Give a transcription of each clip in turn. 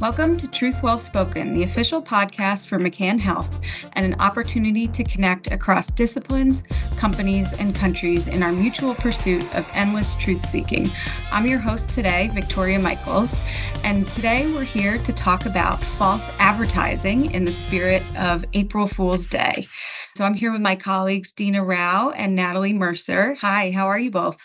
Welcome to Truth Well Spoken, the official podcast for McCann Health, and an opportunity to connect across disciplines, companies, and countries in our mutual pursuit of endless truth seeking. I'm your host today, Victoria Michels, and today we're here to talk about false advertising in the spirit of April Fool's Day. So I'm here with my colleagues, Deana Rauh and Natalie Mercer. Hi, how are you both?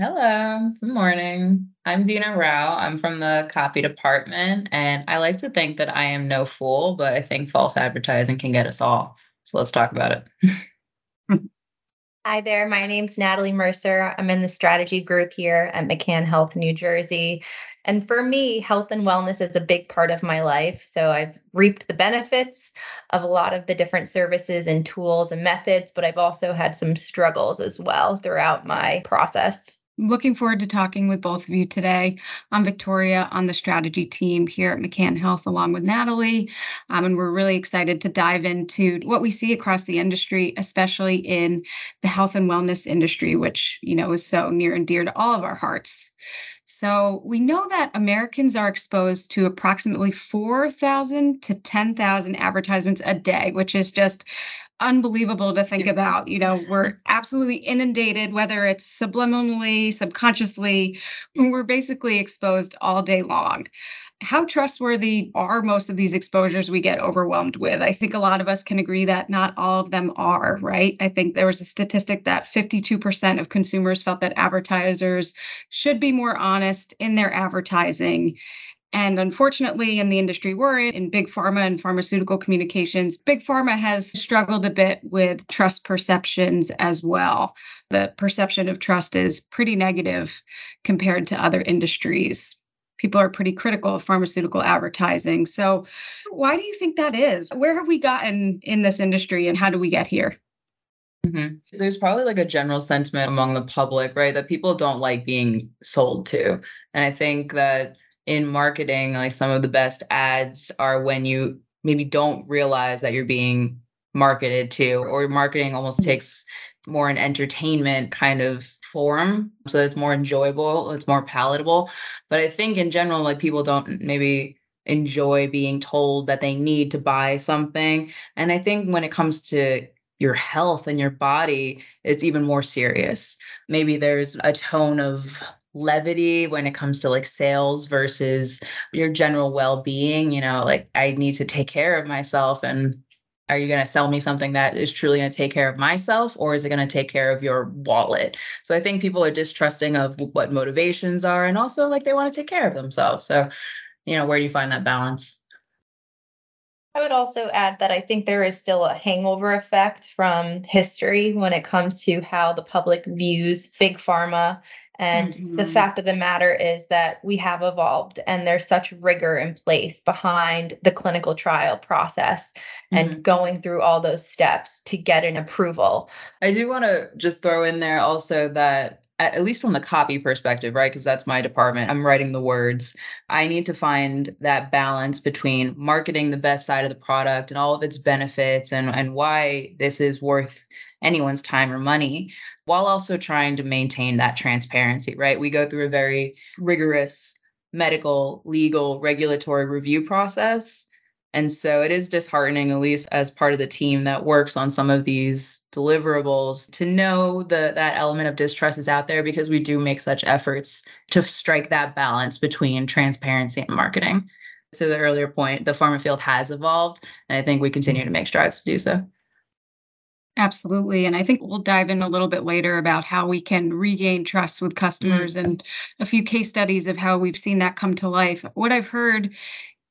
Hello, good morning. I'm Deana Rauh. I'm from the copy department, and I like to think that I am no fool, but I think false advertising can get us all. So let's talk about it. Hi there. My name's Natalie Mercer. I'm in the strategy group here at McCann Health New Jersey. And for me, health and wellness is a big part of my life. So I've reaped the benefits of a lot of the different services and tools and methods, but I've also had some struggles as well throughout my process. Looking forward to talking with both of you today. I'm Victoria on the strategy team here at McCann Health, along with Natalie. Um, and we're really excited to dive into what we see across the industry, especially in the health and wellness industry, which, you know, is so near and dear to all of our hearts. So we know that Americans are exposed to approximately 4,000 to 10,000 advertisements a day, which is just unbelievable to think about. You know, we're mm. absolutely inundated, whether it's subliminally, subconsciously, we're basically exposed all day long. How trustworthy are most of these exposures we get overwhelmed with? I think a lot of us can agree that not all of them are, right? I think there was a statistic that 52% of consumers felt that advertisers should be more honest in their advertising. And unfortunately, in the industry we're in, in big pharma and pharmaceutical communications, big pharma has struggled a bit with trust perceptions as well. The perception of trust is pretty negative compared to other industries. People are pretty critical of pharmaceutical advertising. So, why do you think that is? Where have we gotten in this industry and how do we get here? Mm-hmm. There's probably like a general sentiment among the public, right? That people don't like being sold to. And I think that in marketing, like some of the best ads are when you maybe don't realize that you're being marketed to, or marketing almost mm-hmm. takes more an entertainment kind of form. So it's more enjoyable, it's more palatable. But I think in general, like people don't maybe enjoy being told that they need to buy something. And I think when it comes to your health and your body, it's even more serious. Maybe there's a tone of levity when it comes to like sales versus your general well-being you know like i need to take care of myself and are you going to sell me something that is truly going to take care of myself or is it going to take care of your wallet? So i think people are distrusting of what motivations are and also like they want to take care of themselves. So you know where do you find that balance? I would also add that I think there is still a hangover effect from history when it comes to how the public views big pharma and mm-hmm. the fact of the matter is that we have evolved and there's such rigor in place behind the clinical trial process mm-hmm. and going through all those steps to get an approval. I do want to just throw in there also that at least from the copy perspective, right? Because that's my department. I'm writing the words. I need to find that balance between marketing the best side of the product and all of its benefits and, and why this is worth anyone's time or money while also trying to maintain that transparency, right? We go through a very rigorous medical, legal, regulatory review process. And so it is disheartening, at least as part of the team that works on some of these deliverables, to know that that element of distrust is out there because we do make such efforts to strike that balance between transparency and marketing. To the earlier point, the pharma field has evolved, and I think we continue to make strides to do so. Absolutely. And I think we'll dive in a little bit later about how we can regain trust with customers mm. and a few case studies of how we've seen that come to life. What I've heard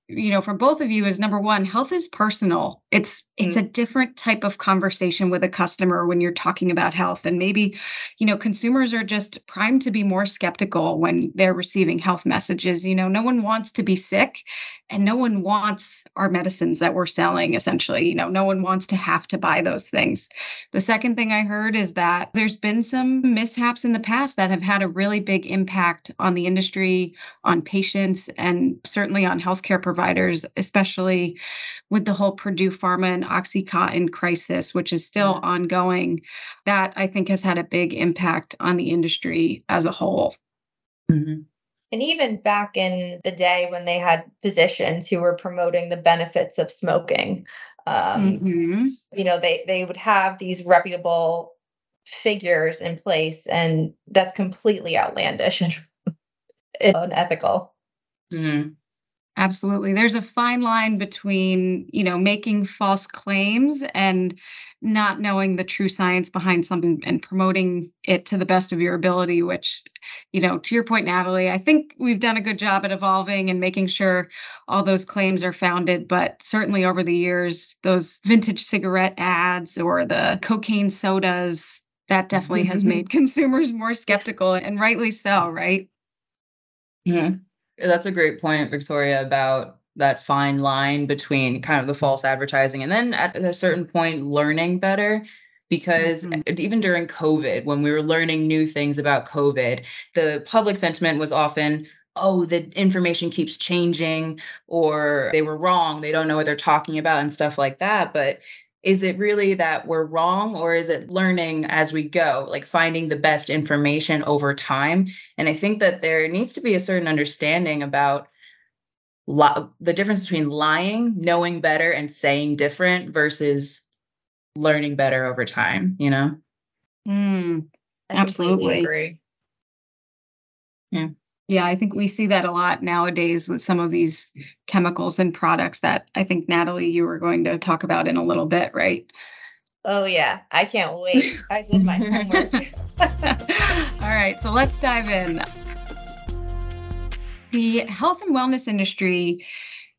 you know from both of you is number one health is personal it's it's mm. a different type of conversation with a customer when you're talking about health and maybe you know consumers are just primed to be more skeptical when they're receiving health messages you know? No one wants to be sick and no one wants our medicines that we're selling essentially you know? No one wants to have to buy those things. The second thing i heard is that there's been some mishaps in the past that have had a really big impact on the industry on patients and certainly on healthcare providers especially with the whole purdue pharma oxycontin crisis which is still mm-hmm. ongoing that i think has had a big impact on the industry as a whole mm-hmm. And even back in the day when they had physicians who were promoting the benefits of smoking, um, mm-hmm. you know, they they would have these reputable figures in place, and that's completely outlandish and unethical. Mm-hmm. Absolutely. There's a fine line between, you know, making false claims and not knowing the true science behind something and promoting it to the best of your ability, which, you know, to your point, Natalie, I think we've done a good job at evolving and making sure all those claims are founded. But certainly over the years, those vintage cigarette ads or the cocaine sodas, that definitely has made consumers more skeptical and rightly so, right? Mm-hmm. That's a great point, Victoria, about that fine line between kind of the false advertising and then at a certain point learning better. Because mm-hmm. even during covid when we were learning new things about covid the public sentiment was often oh the information keeps changing or they were wrong they don't know what they're talking about and stuff like that. But is it really that we're wrong or is it learning as we go like finding the best information over time? And i think that there needs to be a certain understanding about li- the difference between lying knowing better and saying different versus learning better over time you know? Mm, absolutely. agree. Yeah yeah, I think we see that a lot nowadays with some of these chemicals and products that I think Natalie you were going to talk about in a little bit, right? Oh yeah, I can't wait. I did my homework. All right, so let's dive in. The health and wellness industry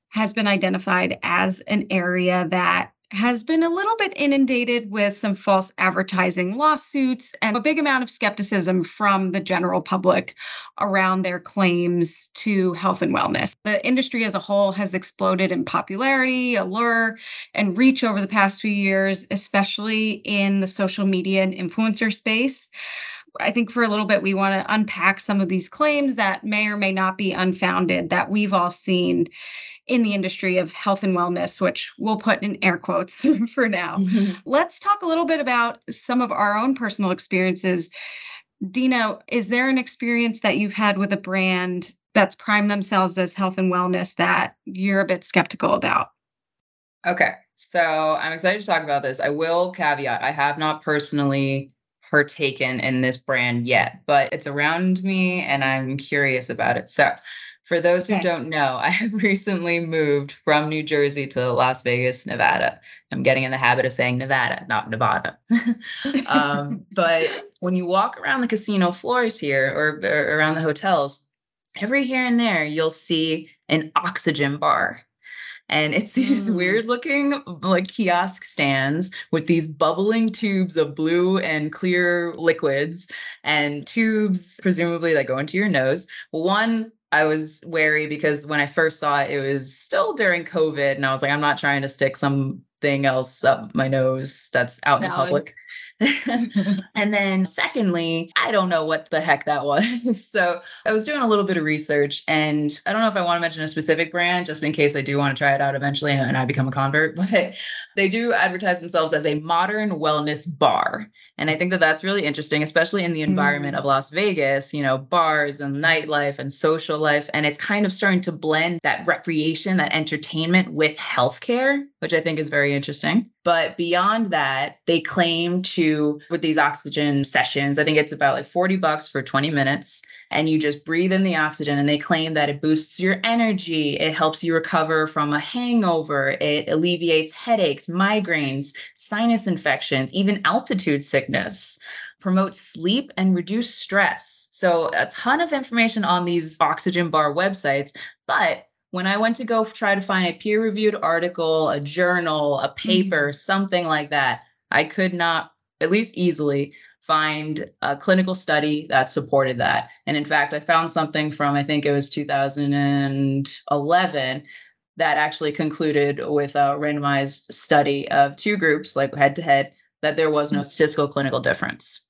has been identified as an area that has been a little bit inundated with some false advertising lawsuits and a big amount of skepticism from the general public around their claims to health and wellness. The industry as a whole has exploded in popularity, allure, and reach over the past few years, especially in the social media and influencer space. I think for a little bit, we want to unpack some of these claims that may or may not be unfounded that we've all seen in the industry of health and wellness, which we'll put in air quotes for now. Mm-hmm. Let's talk a little bit about some of our own personal experiences. Deana, is there an experience that you've had with a brand that's primed themselves as health and wellness that you're a bit skeptical about? Okay. So I'm excited to talk about this. I will caveat I have not personally partaken in this brand yet, but it's around me and I'm curious about it. So for those who don't know, I have recently moved from New Jersey to Las Vegas, Nevada. I'm getting in the habit of saying Nevada, not Nevada. um, but when you walk around the casino floors here or, or around the hotels, every here and there you'll see an oxygen bar. And it's these mm. weird looking like kiosk stands with these bubbling tubes of blue and clear liquids and tubes presumably that go into your nose. One I was wary because when I first saw it, it was still during COVID, and I was like, I'm not trying to stick something else up my nose that's out Valid. in public. and then secondly, I don't know what the heck that was. so I was doing a little bit of research and I don't know if I want to mention a specific brand just in case I do want to try it out eventually and I become a convert, but they do advertise themselves as a modern wellness bar. And I think that that's really interesting, especially in the environment mm. of Las Vegas, you know, bars and nightlife and social life. And it's kind of starting to blend that recreation, that entertainment with healthcare, which I think is very interesting. But beyond that, they claim to, with these oxygen sessions, I think it's about like 40 bucks for 20 minutes. And you just breathe in the oxygen, and they claim that it boosts your energy. It helps you recover from a hangover. It alleviates headaches, migraines, sinus infections, even altitude sickness promotes sleep and reduce stress. So, a ton of information on these oxygen bar websites, but when I went to go try to find a peer reviewed article, a journal, a paper, mm-hmm. something like that, I could not, at least easily, find a clinical study that supported that. And in fact, I found something from, I think it was 2011 that actually concluded with a randomized study of two groups, like head to head, that there was no statistical clinical difference.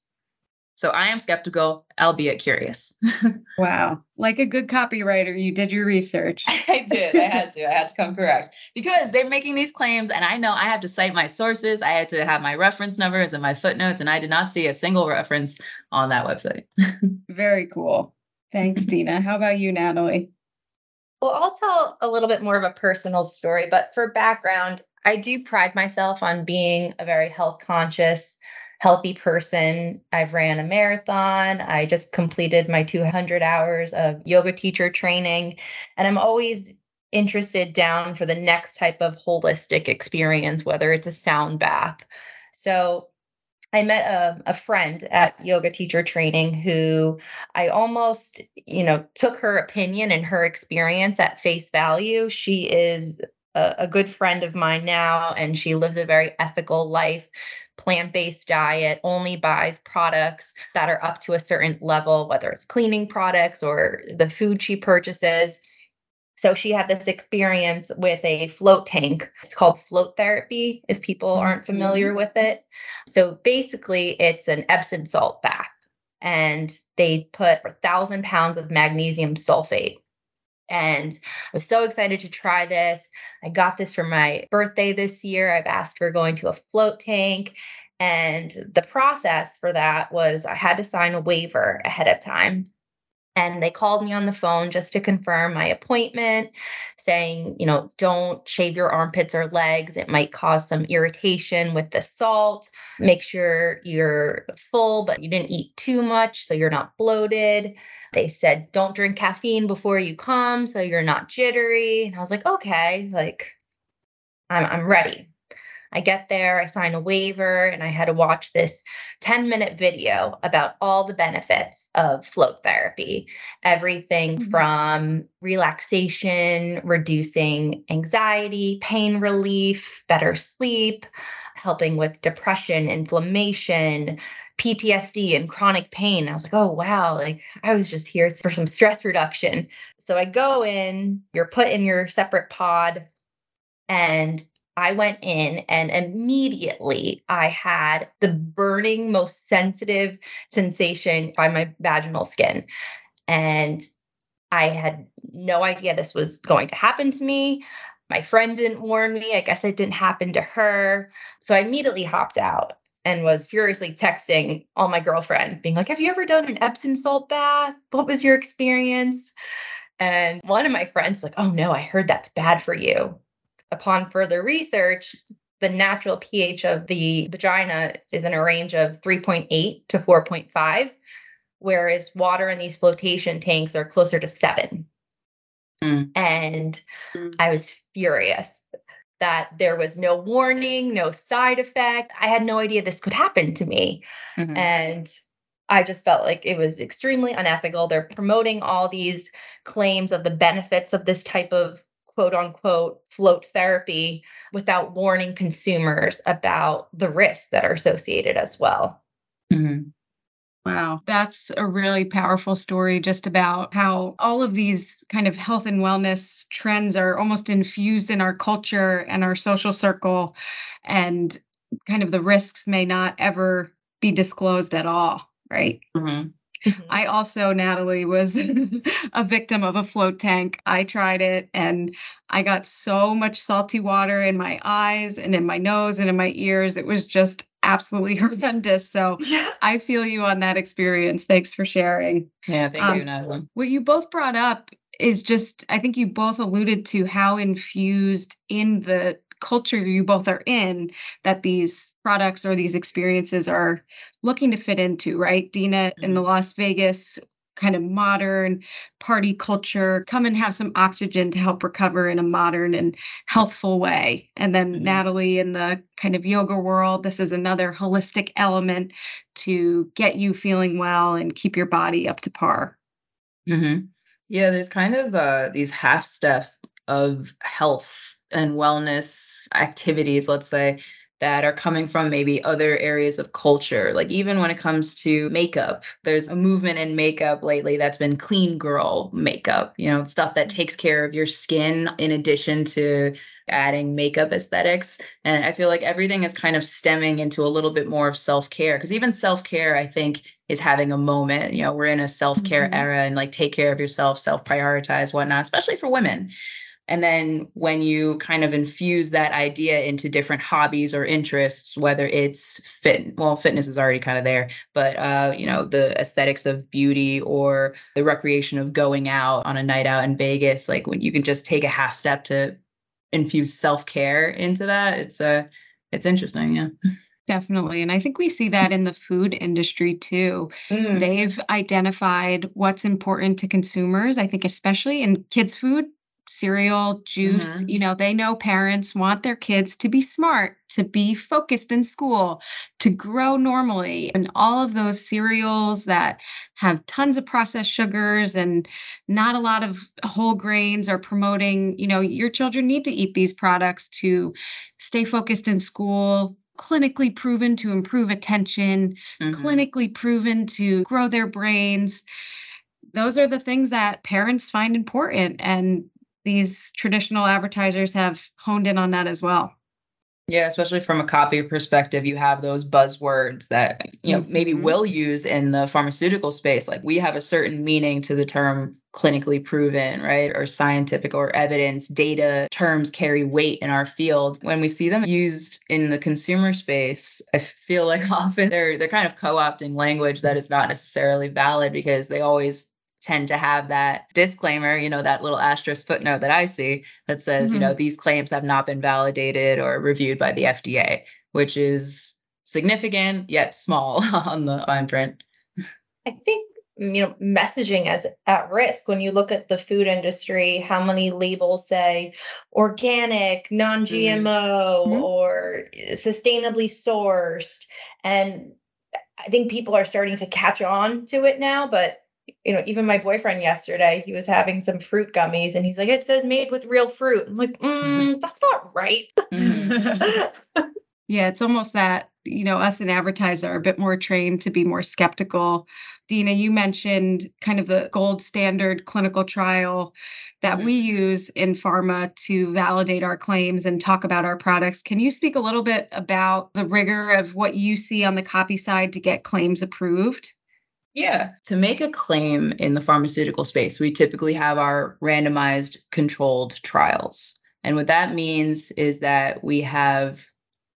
So I am skeptical, albeit curious. wow. Like a good copywriter, you did your research. I did. I had to. I had to come correct because they're making these claims, and I know I have to cite my sources. I had to have my reference numbers and my footnotes, and I did not see a single reference on that website. Very cool. Thanks, Deana. How about you, Natalie? Well, I'll tell a little bit more of a personal story, but for background, I do pride myself on being a very health conscious, healthy person. I've ran a marathon. I just completed my 200 hours of yoga teacher training, and I'm always interested down for the next type of holistic experience, whether it's a sound bath. So I met a, a friend at yoga teacher training who I almost, you know, took her opinion and her experience at face value. She is a, a good friend of mine now, and she lives a very ethical life plant based diet, only buys products that are up to a certain level, whether it's cleaning products or the food she purchases. So she had this experience with a float tank. It's called float therapy, if people aren't familiar mm-hmm. with it. So basically, it's an Epsom salt bath, and they put a thousand pounds of magnesium sulfate. And I was so excited to try this. I got this for my birthday this year. I've asked for going to a float tank. And the process for that was I had to sign a waiver ahead of time and they called me on the phone just to confirm my appointment saying you know don't shave your armpits or legs it might cause some irritation with the salt make sure you're full but you didn't eat too much so you're not bloated they said don't drink caffeine before you come so you're not jittery and i was like okay like i'm, I'm ready I get there, I sign a waiver, and I had to watch this 10 minute video about all the benefits of float therapy everything mm-hmm. from relaxation, reducing anxiety, pain relief, better sleep, helping with depression, inflammation. PTSD and chronic pain. I was like, oh, wow, like I was just here for some stress reduction. So I go in, you're put in your separate pod, and I went in and immediately I had the burning, most sensitive sensation by my vaginal skin. And I had no idea this was going to happen to me. My friend didn't warn me. I guess it didn't happen to her. So I immediately hopped out and was furiously texting all my girlfriends, being like, Have you ever done an Epsom salt bath? What was your experience? And one of my friends, like, Oh no, I heard that's bad for you upon further research, the natural pH of the vagina is in a range of 3.8 to 4.5, whereas water in these flotation tanks are closer to seven. Mm. And mm. I was furious that there was no warning, no side effect. I had no idea this could happen to me. Mm-hmm. And I just felt like it was extremely unethical. They're promoting all these claims of the benefits of this type of quote unquote float therapy without warning consumers about the risks that are associated as well. Mm-hmm. Wow, that's a really powerful story just about how all of these kind of health and wellness trends are almost infused in our culture and our social circle, and kind of the risks may not ever be disclosed at all, right? mm-hmm. Mm-hmm. I also, Natalie, was a victim of a float tank. I tried it and I got so much salty water in my eyes and in my nose and in my ears. It was just absolutely horrendous. So yeah. I feel you on that experience. Thanks for sharing. Yeah, thank um, you, Natalie. What you both brought up is just, I think you both alluded to how infused in the culture you both are in that these products or these experiences are looking to fit into, right? Deana mm-hmm. in the. Las Vegas kind of modern party culture come and have some oxygen to help recover in a modern and healthful way and then mm-hmm. natalie in the kind of yoga world this is another holistic element to get you feeling well and keep your body up to par mm-hmm. yeah there's kind of uh, these half steps of health and wellness activities, let's say, that are coming from maybe other areas of culture. Like even when it comes to makeup, there's a movement in makeup lately that's been clean girl makeup, you know, stuff that takes care of your skin in addition to adding makeup aesthetics. And I feel like everything is kind of stemming into a little bit more of self care. Because even self care, I think, is having a moment. You know, we're in a self care mm-hmm. era and like take care of yourself, self prioritize, whatnot, especially for women. And then when you kind of infuse that idea into different hobbies or interests, whether it's fit, well, fitness is already kind of there, but uh, you know, the aesthetics of beauty or the recreation of going out on a night out in Vegas, like when you can just take a half step to infuse self-care into that, it's a uh, it's interesting, yeah. Definitely. And I think we see that in the food industry too. Mm. They've identified what's important to consumers. I think, especially in kids' food, cereal, juice. Mm-hmm. You know, they know parents want their kids to be smart, to be focused in school, to grow normally. And all of those cereals that have tons of processed sugars and not a lot of whole grains are promoting, you know, your children need to eat these products to stay focused in school. Clinically proven to improve attention, mm-hmm. clinically proven to grow their brains those are the things that parents find important and these traditional advertisers have honed in on that as well. Yeah, especially from a copy perspective, you have those buzzwords that you know mm-hmm. maybe will use in the pharmaceutical space. Like we have a certain meaning to the term clinically proven, right? Or scientific or evidence data terms carry weight in our field. When we see them used in the consumer space, I feel like often they're they're kind of co-opting language that is not necessarily valid because they always tend to have that disclaimer, you know, that little asterisk footnote that I see that says, mm-hmm. you know, mm-hmm. these claims have not been validated or reviewed by the FDA, which is significant yet small on the fine print. I think you know messaging is at risk when you look at the food industry how many labels say organic non-gmo mm-hmm. or sustainably sourced and i think people are starting to catch on to it now but you know, even my boyfriend yesterday, he was having some fruit gummies and he's like, it says made with real fruit. I'm like, mm, that's not right. Mm-hmm. yeah, it's almost that, you know, us and advertisers are a bit more trained to be more skeptical. Deana, you mentioned kind of the gold standard clinical trial that mm-hmm. we use in pharma to validate our claims and talk about our products. Can you speak a little bit about the rigor of what you see on the copy side to get claims approved? Yeah. To make a claim in the pharmaceutical space, we typically have our randomized controlled trials. And what that means is that we have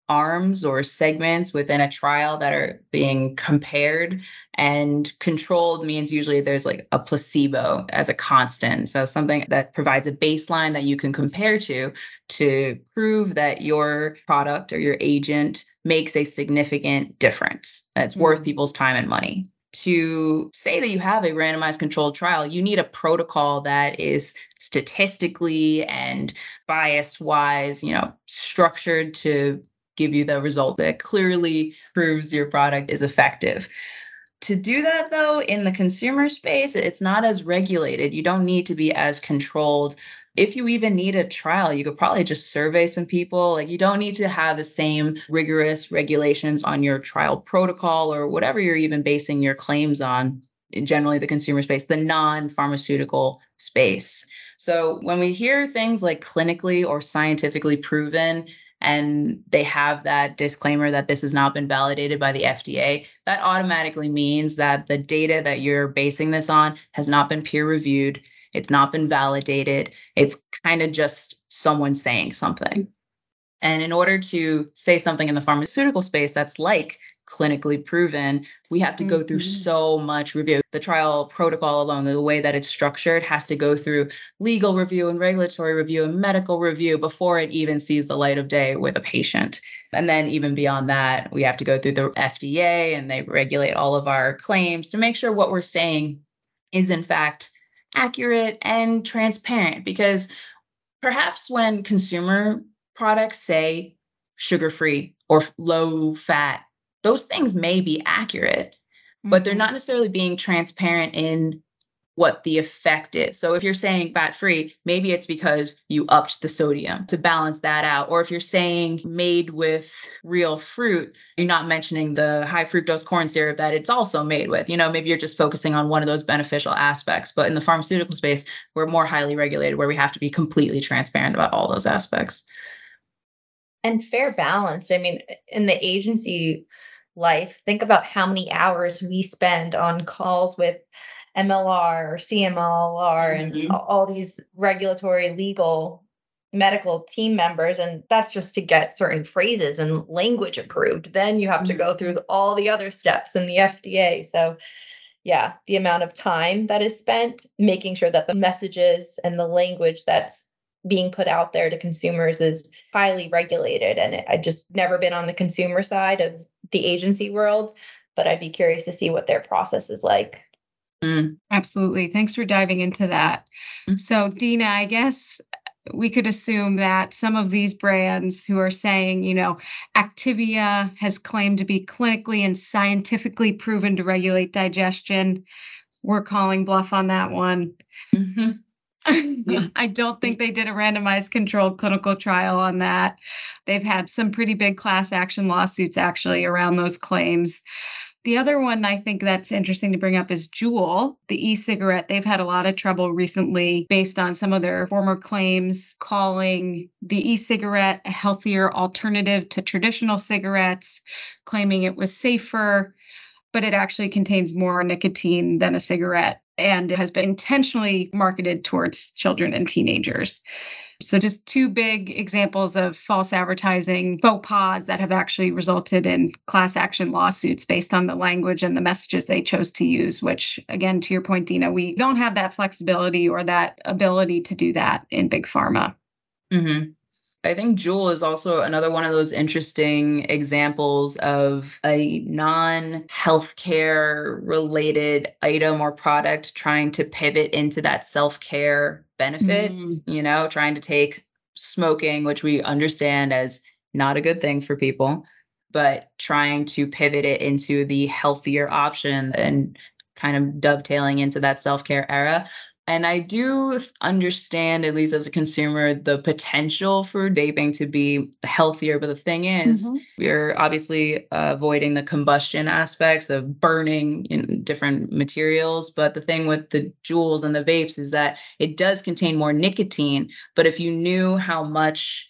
arms or segments within a trial that are being compared and controlled means usually there's like a placebo as a constant so something that provides a baseline that you can compare to to prove that your product or your agent makes a significant difference that's mm-hmm. worth people's time and money to say that you have a randomized controlled trial, you need a protocol that is statistically and bias wise, you know, structured to give you the result that clearly proves your product is effective. To do that, though, in the consumer space, it's not as regulated. You don't need to be as controlled if you even need a trial, you could probably just survey some people. Like you don't need to have the same rigorous regulations on your trial protocol or whatever you're even basing your claims on. Generally, the consumer space, the non pharmaceutical space. So when we hear things like clinically or scientifically proven, and they have that disclaimer that this has not been validated by the FDA, that automatically means that the data that you're basing this on has not been peer reviewed it's not been validated. It's kind of just someone saying something. And in order to say something in the pharmaceutical space that's like clinically proven, we have to go through mm-hmm. so much review. The trial protocol alone, the way that it's structured, has to go through legal review and regulatory review and medical review before it even sees the light of day with a patient. And then, even beyond that, we have to go through the FDA and they regulate all of our claims to make sure what we're saying is, in fact, accurate and transparent because perhaps when consumer products say sugar free or low fat, those things may be accurate, mm-hmm. but they're mm-hmm. not necessarily being transparent in what the effect is. So if you're saying fat free, maybe it's because you upped the sodium to balance that out. Or if you're saying made with real fruit, you're not mentioning the high fructose corn syrup that it's also made with. You know, maybe you're just focusing on one of those beneficial aspects. But in the pharmaceutical space, we're more highly regulated where we have to be completely transparent about all those aspects. And fair balance. I mean, in the agency life, think about how many hours we spend on calls with MLR or CMLR and mm-hmm. a- all these regulatory legal medical team members and that's just to get certain phrases and language approved. Then you have to go mm-hmm. through all the other steps in the FDA so yeah the amount of time that is spent making sure that the messages and the language that's being put out there to consumers is highly regulated. And I just never been on the consumer side of the agency world but I'd be curious to see what their process is like Mm. Absolutely. Thanks for diving into that. Mm. So, Deana, I guess we could assume that some of these brands who are saying, you know, Activia has claimed to be clinically and scientifically proven to regulate digestion. We're calling bluff on that one. Mhm. I don't think they did a randomized controlled clinical trial on that. They've had some pretty big class action lawsuits actually around those claims. The other one I think that's interesting to bring up is Juul, the e cigarette. They've had a lot of trouble recently based on some of their former claims, calling the e cigarette a healthier alternative to traditional cigarettes, claiming it was safer, but it actually contains more nicotine than a cigarette and has been intentionally marketed towards children and teenagers. So, just two big examples of false advertising faux pas that have actually resulted in class action lawsuits based on the language and the messages they chose to use, which, again, to your point, Deana, we don't have that flexibility or that ability to do that in big pharma. Mhm. I think Juul is also another one of those interesting examples of a non healthcare related item or product trying to pivot into that self care benefit, Mm. you know, trying to take smoking, which we understand as not a good thing for people, but trying to pivot it into the healthier option and kind of dovetailing into that self care era. And I do understand, at least as a consumer, the potential for vaping to be healthier. But the thing is, Mhm. we're obviously uh, avoiding the combustion aspects of burning in different materials. But the thing with the Juuls and the vapes is that it does contain more nicotine. But if you knew how much,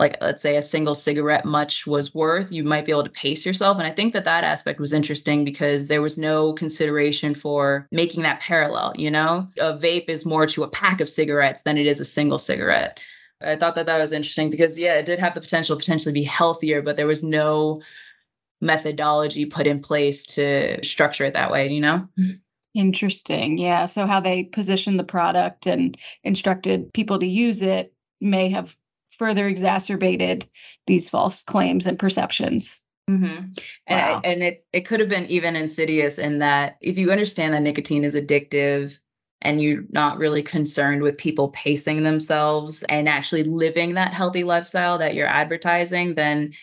like let's say a single cigarette much was worth, you might be able to pace yourself. And I think that that aspect was interesting because there was no consideration for making that parallel. You know, a vape is more to a pack of cigarettes than it is a single cigarette. I thought that that was interesting because yeah, it did have the potential to potentially be healthier, but there was no methodology put in place to structure it that way. You know. Interesting. Yeah. So, how they positioned the product and instructed people to use it may have further exacerbated these false claims and perceptions. Mm-hmm. And I- Wow. and it it could have been even insidious in that if you understand that nicotine is addictive and you're not really concerned with people pacing themselves and actually living that healthy lifestyle that you're advertising, then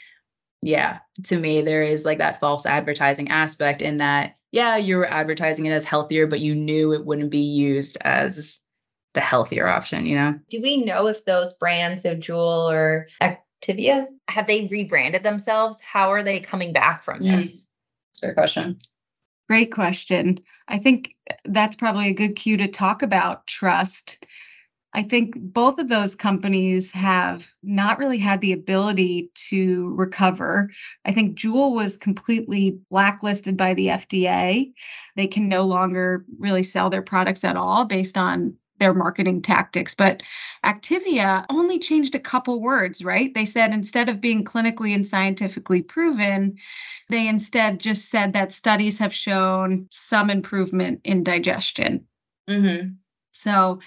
yeah, to me there is like that false advertising aspect in that yeah, you were advertising it as healthier, but you knew it wouldn't be used as the healthier option, you know? Do we know if those brands of Juul or Activia have they rebranded themselves? How are they coming back from Mm. this? That's a fair question. Great question. I think that's probably a good cue to talk about trust. I think both of those companies have not really had the ability to recover. I think Juul was completely blacklisted by the FDA. They can no longer really sell their products at all based on their marketing tactics. But Activia only changed a couple words, right? They said instead of being clinically and scientifically proven, they instead just said that studies have shown some improvement in digestion. Mm-hmm. So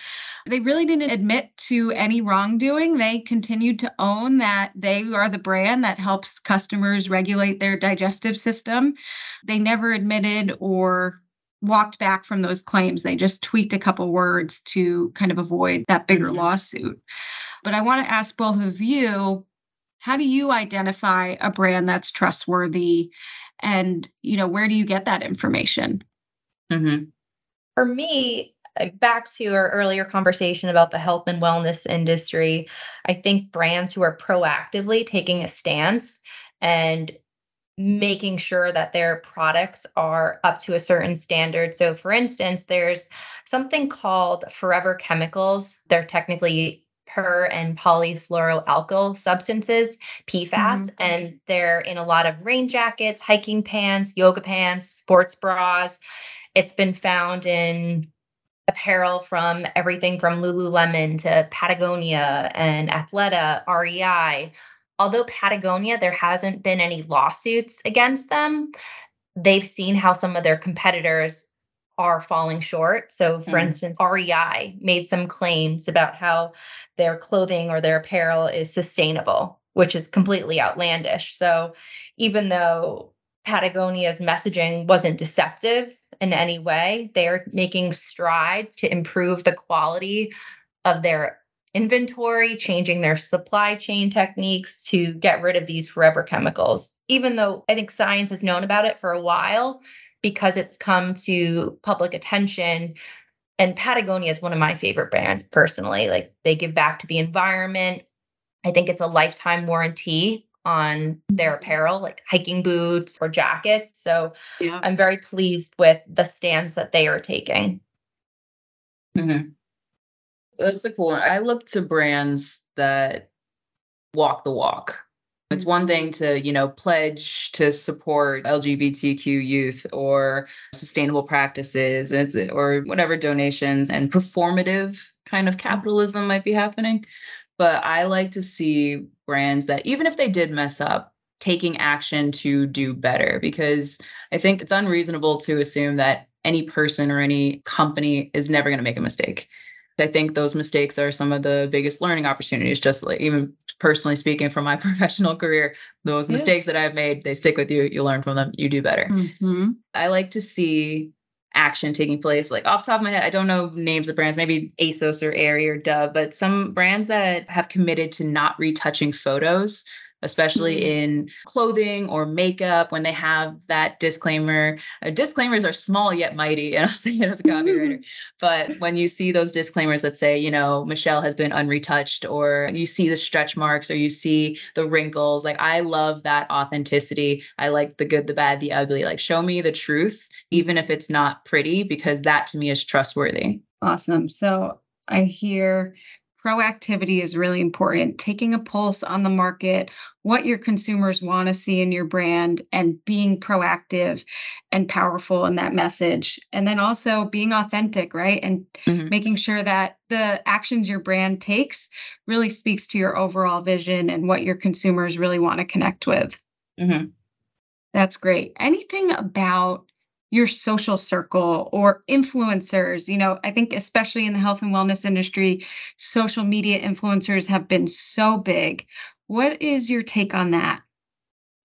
they really didn't admit to any wrongdoing. They continued to own that they are the brand that helps customers regulate their digestive system. They never admitted or walked back from those claims. They just tweaked a couple words to kind of avoid that bigger Mhm. lawsuit. But I want to ask both of you how do you identify a brand that's trustworthy and you know where do you get that information Mm-hmm. For me, uh, back to our earlier conversation about the health and wellness industry, I think brands who are proactively taking a stance and making sure that their products are up to a certain standard. So, for instance, there's something called Forever Chemicals. They're technically per and polyfluoroalkyl substances, PFAS, mm-hmm. and they're in a lot of rain jackets, hiking pants, yoga pants, sports bras. It's been found in apparel from everything from Lululemon to Patagonia and Athleta, REI. Although Patagonia, there hasn't been any lawsuits against them, they've seen how some of their competitors are falling short. So, for mm. instance, REI made some claims about how their clothing or their apparel is sustainable, which is completely outlandish. So, even though Patagonia's messaging wasn't deceptive in any way. They're making strides to improve the quality of their inventory, changing their supply chain techniques to get rid of these forever chemicals. Even though I think science has known about it for a while because it's come to public attention. And Patagonia is one of my favorite brands personally. Like they give back to the environment. I think it's a lifetime warranty on their apparel, like hiking boots or jackets. So yeah. I'm very pleased with the stance that they are taking. Mm-hmm. That's a cool one. I look to brands that walk the walk. It's one thing to, you know, pledge to support LGBTQ youth or sustainable practices or whatever donations and performative kind of capitalism might be happening. But I like to see brands that, even if they did mess up, taking action to do better because I think it's unreasonable to assume that any person or any company is never going to make a mistake. I think those mistakes are some of the biggest learning opportunities. Just like even personally speaking from my professional career, those yeah. mistakes that I've made, they stick with you. You learn from them. You do better. Mm-hmm. I like to see action taking place. Like off top of my head, I don't know names of brands, maybe ASOS or Aerie or Dove, but some brands that have committed to not retouching photos especially mm-hmm. in clothing or makeup when they have that disclaimer. Uh, disclaimers are small yet mighty, and I'll say it as a copywriter. But when you see those disclaimers that say, you know, Michelle has been unretouched, or you see the stretch marks, or you see the wrinkles, like I love that authenticity. I like the good, the bad, the ugly. Like show me the truth, even if it's not pretty, because that to me is trustworthy. Awesome. So I hear proactivity is really important. Taking a pulse on the market, what your consumers want to see in your brand, and being proactive and powerful in that message. And then also being authentic, right? And mm-hmm. making sure that the actions your brand takes really speaks to your overall vision and what your consumers really want to connect with. Mm-hmm. That's great. Anything about your social circle or influencers. You know, I think especially in the health and wellness industry, social media influencers have been so big. What is your take on that?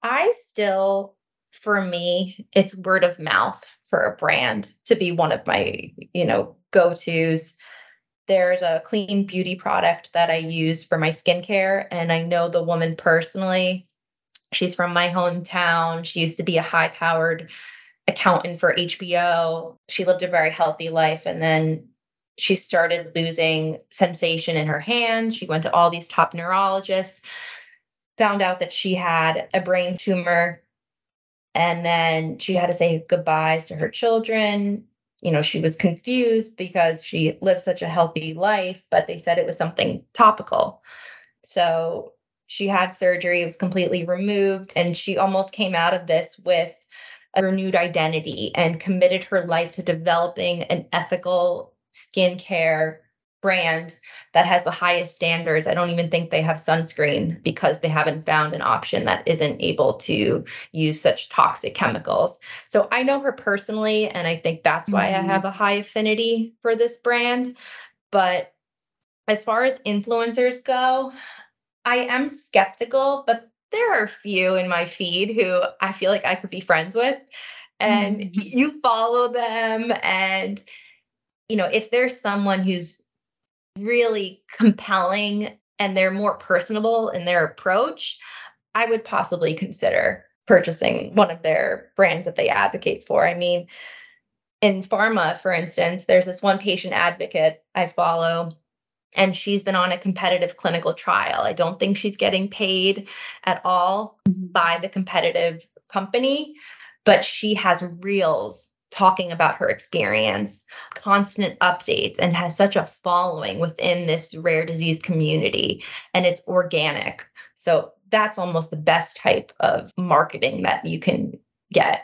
I still, for me, it's word of mouth for a brand to be one of my, you know, go tos. There's a clean beauty product that I use for my skincare, and I know the woman personally. She's from my hometown. She used to be a high powered accountant for HBO. She lived a very healthy life and then she started losing sensation in her hands. She went to all these top neurologists, found out that she had a brain tumor, and then she had to say goodbyes to her children. You know, she was confused because she lived such a healthy life, but they said it was something topical. So she had surgery, it was completely removed, and she almost came out of this with a renewed identity and committed her life to developing an ethical skincare brand that has the highest standards. I don't even think they have sunscreen because they haven't found an option that isn't able to use such toxic chemicals. So I know her personally, and I think that's why mm-hmm. I have a high affinity for this brand. But as far as influencers go, I am skeptical, but there are a few in my feed who I feel like I could be friends with. And mm. you follow them. And, you know, if there's someone who's really compelling and they're more personable in their approach, I would possibly consider purchasing one of their brands that they advocate for. I mean, in pharma, for instance, there's this one patient advocate I follow and she's been on a competitive clinical trial. I don't think she's getting paid at all mm-hmm. by the competitive company, but she has reels talking about her experience, constant updates, and has such a following within this rare disease community. And it's organic. So that's almost the best type of marketing that you can get.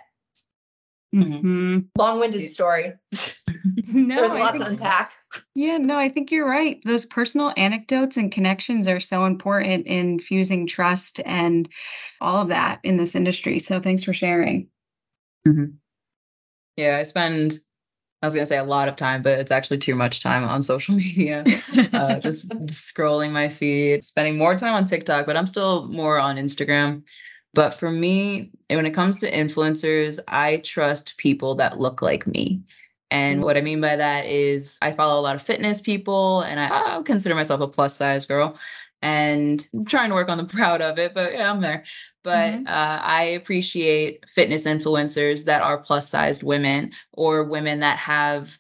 Mm-hmm. Long-winded story. no, There's I lots think- to unpack. Yeah, no, I think you're right. Those personal anecdotes and connections are so important in fusing trust and all of that in this industry. So thanks for sharing. Yeah, I spend, I was going to say a lot of time, but it's actually too much time on social media. uh, just, just scrolling my feed, spending more time on TikTok, but I'm still more on Instagram. But for me, when it comes to influencers, I trust people that look like me. And what I mean by that is I follow a lot of fitness people and I, I consider myself a plus size girl and I'm trying to work on the proud of it, but yeah, I'm there. But Mhm. uh, I appreciate fitness influencers that are plus sized women or women that have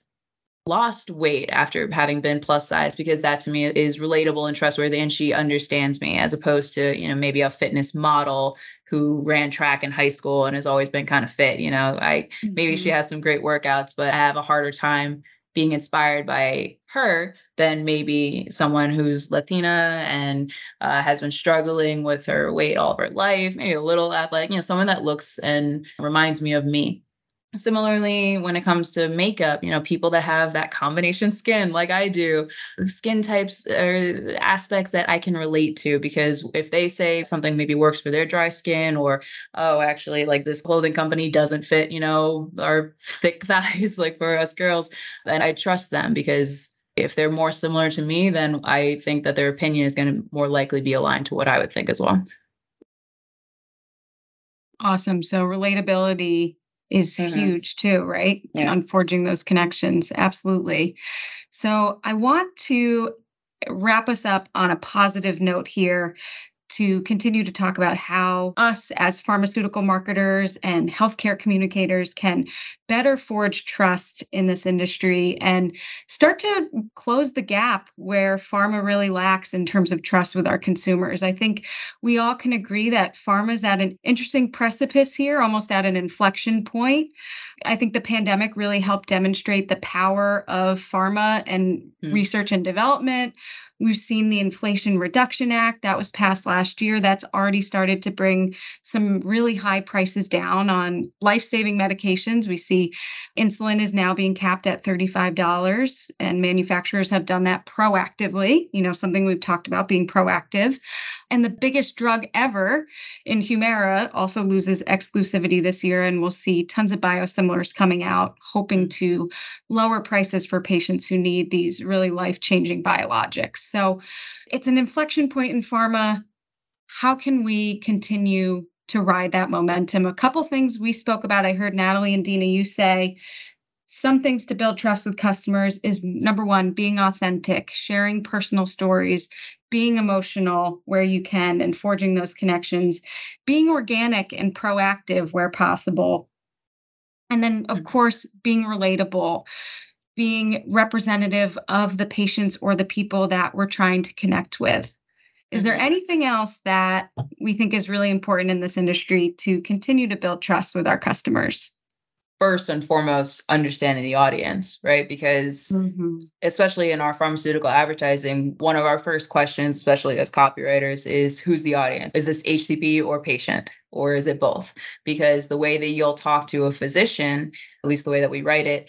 lost weight after having been plus size because that to me is relatable and trustworthy and she understands me as opposed to you know maybe a fitness model who ran track in high school and has always been kind of fit you know i maybe she Mhm. has some great workouts but i have a harder time being inspired by her than maybe someone who's latina and uh, has been struggling with her weight all of her life maybe a little athletic you know someone that looks and reminds me of me Similarly, when it comes to makeup, you know, people that have that combination skin like I do, skin types are aspects that I can relate to because if they say something maybe works for their dry skin or oh, actually like this clothing company doesn't fit, you know, our thick thighs like for us girls, then I trust them because if they're more similar to me, then I think that their opinion is going to more likely be aligned to what I would think as well. Awesome. So relatability is Mhm. huge too, right? Yeah. On forging those connections. Absolutely. So I want to wrap us up on a positive note here to continue to talk about how us as pharmaceutical marketers and healthcare communicators can better forge trust in this industry and start to close the gap where pharma really lacks in terms of trust with our consumers. I think we all can agree that pharma is at an interesting precipice here, almost at an inflection point. I think the pandemic really helped demonstrate the power of pharma and Mm. research and development. We've seen the Inflation Reduction Act that was passed last year. That's already started to bring some really high prices down on life saving medications. We see insulin is now being capped at $35, and manufacturers have done that proactively, you know, something we've talked about being proactive. And the biggest drug ever in Humira also loses exclusivity this year, and we'll see tons of biosimilars coming out, hoping to lower prices for patients who need these really life changing biologics. So it's an inflection point in pharma. How can we continue to ride that momentum? A couple things we spoke about. I heard Natalie and Deana, you say some things to build trust with customers is number one, being authentic, sharing personal stories, being emotional where you can, and forging those connections, being organic and proactive where possible. And then, of course, being relatable, being representative of the patients or the people that we're trying to connect with. Is there Mhm. anything else that we think is really important in this industry to continue to build trust with our customers? First and foremost, understanding the audience, right? Because especially in our pharmaceutical advertising, one of our first questions, especially as copywriters, is who's the audience? Is this HCP or patient? Or is it both? Because the way that you'll talk to a physician, at least the way that we write it,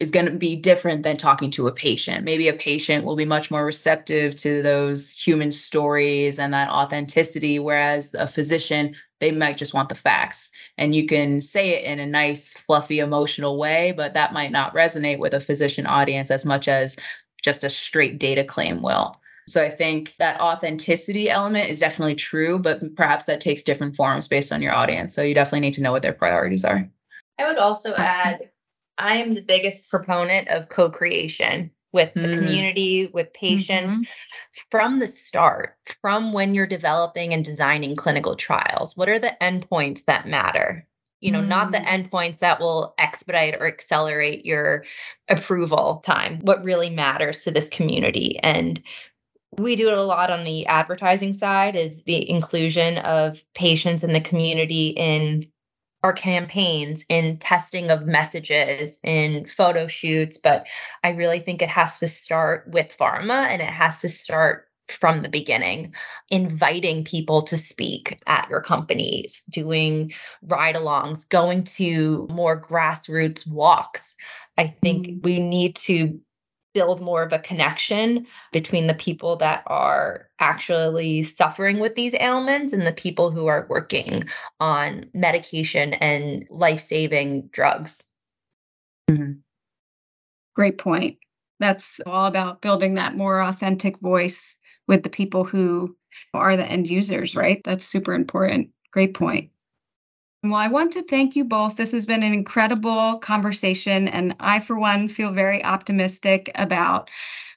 is going to be different than talking to a patient. Maybe a patient will be much more receptive to those human stories and that authenticity, whereas a physician, they might just want the facts. And you can say it in a nice, fluffy, emotional way, but that might not resonate with a physician audience as much as just a straight data claim will. So I think that authenticity element is definitely true, but perhaps that takes different forms based on your audience. So you definitely need to know what their priorities are. I would also Absolutely. add I am the biggest proponent of co creation with the Mm. community, with patients Mhm. from the start, from when you're developing and designing clinical trials. What are the endpoints that matter? You know, not the Mm. endpoints that will expedite or accelerate your approval time. What really matters to this community. And we do it a lot on the advertising side is the inclusion of patients in the community in our campaigns in testing of messages in photo shoots but i really think it has to start with pharma and it has to start from the beginning, inviting people to speak at your companies, doing ride alongs, going to more grassroots walks. I think mm-hmm. we need to build more of a connection between the people that are actually suffering with these ailments and the people who are working on medication and life saving drugs. Mm-hmm. Great point. That's all about building that more authentic voice with the people who are the end users, right? That's super important. Great point. Well, I want to thank you both. This has been an incredible conversation, and I, for one, feel very optimistic about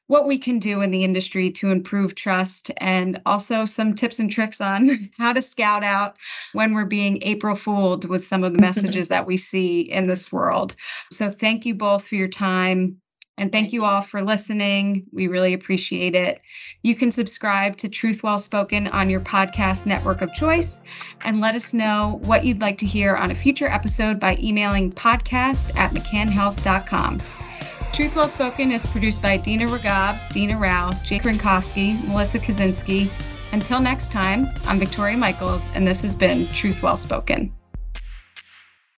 what we can do in the industry to improve trust and also some tips and tricks on how to scout out when we're being April fooled with some of the messages that we see in this world. So, thank you both for your time. And thank you all for listening. We really appreciate it. You can subscribe to Truth Well Spoken on your podcast network of choice and let us know what you'd like to hear on a future episode by emailing podcast at mccannhealth.com. Truth Well Spoken is produced by Dina Ragab, Deana Rauh, Jake Rinkowski, Melissa Kaczynski. Until next time, I'm Victoria Michels, and this has been Truth Well Spoken.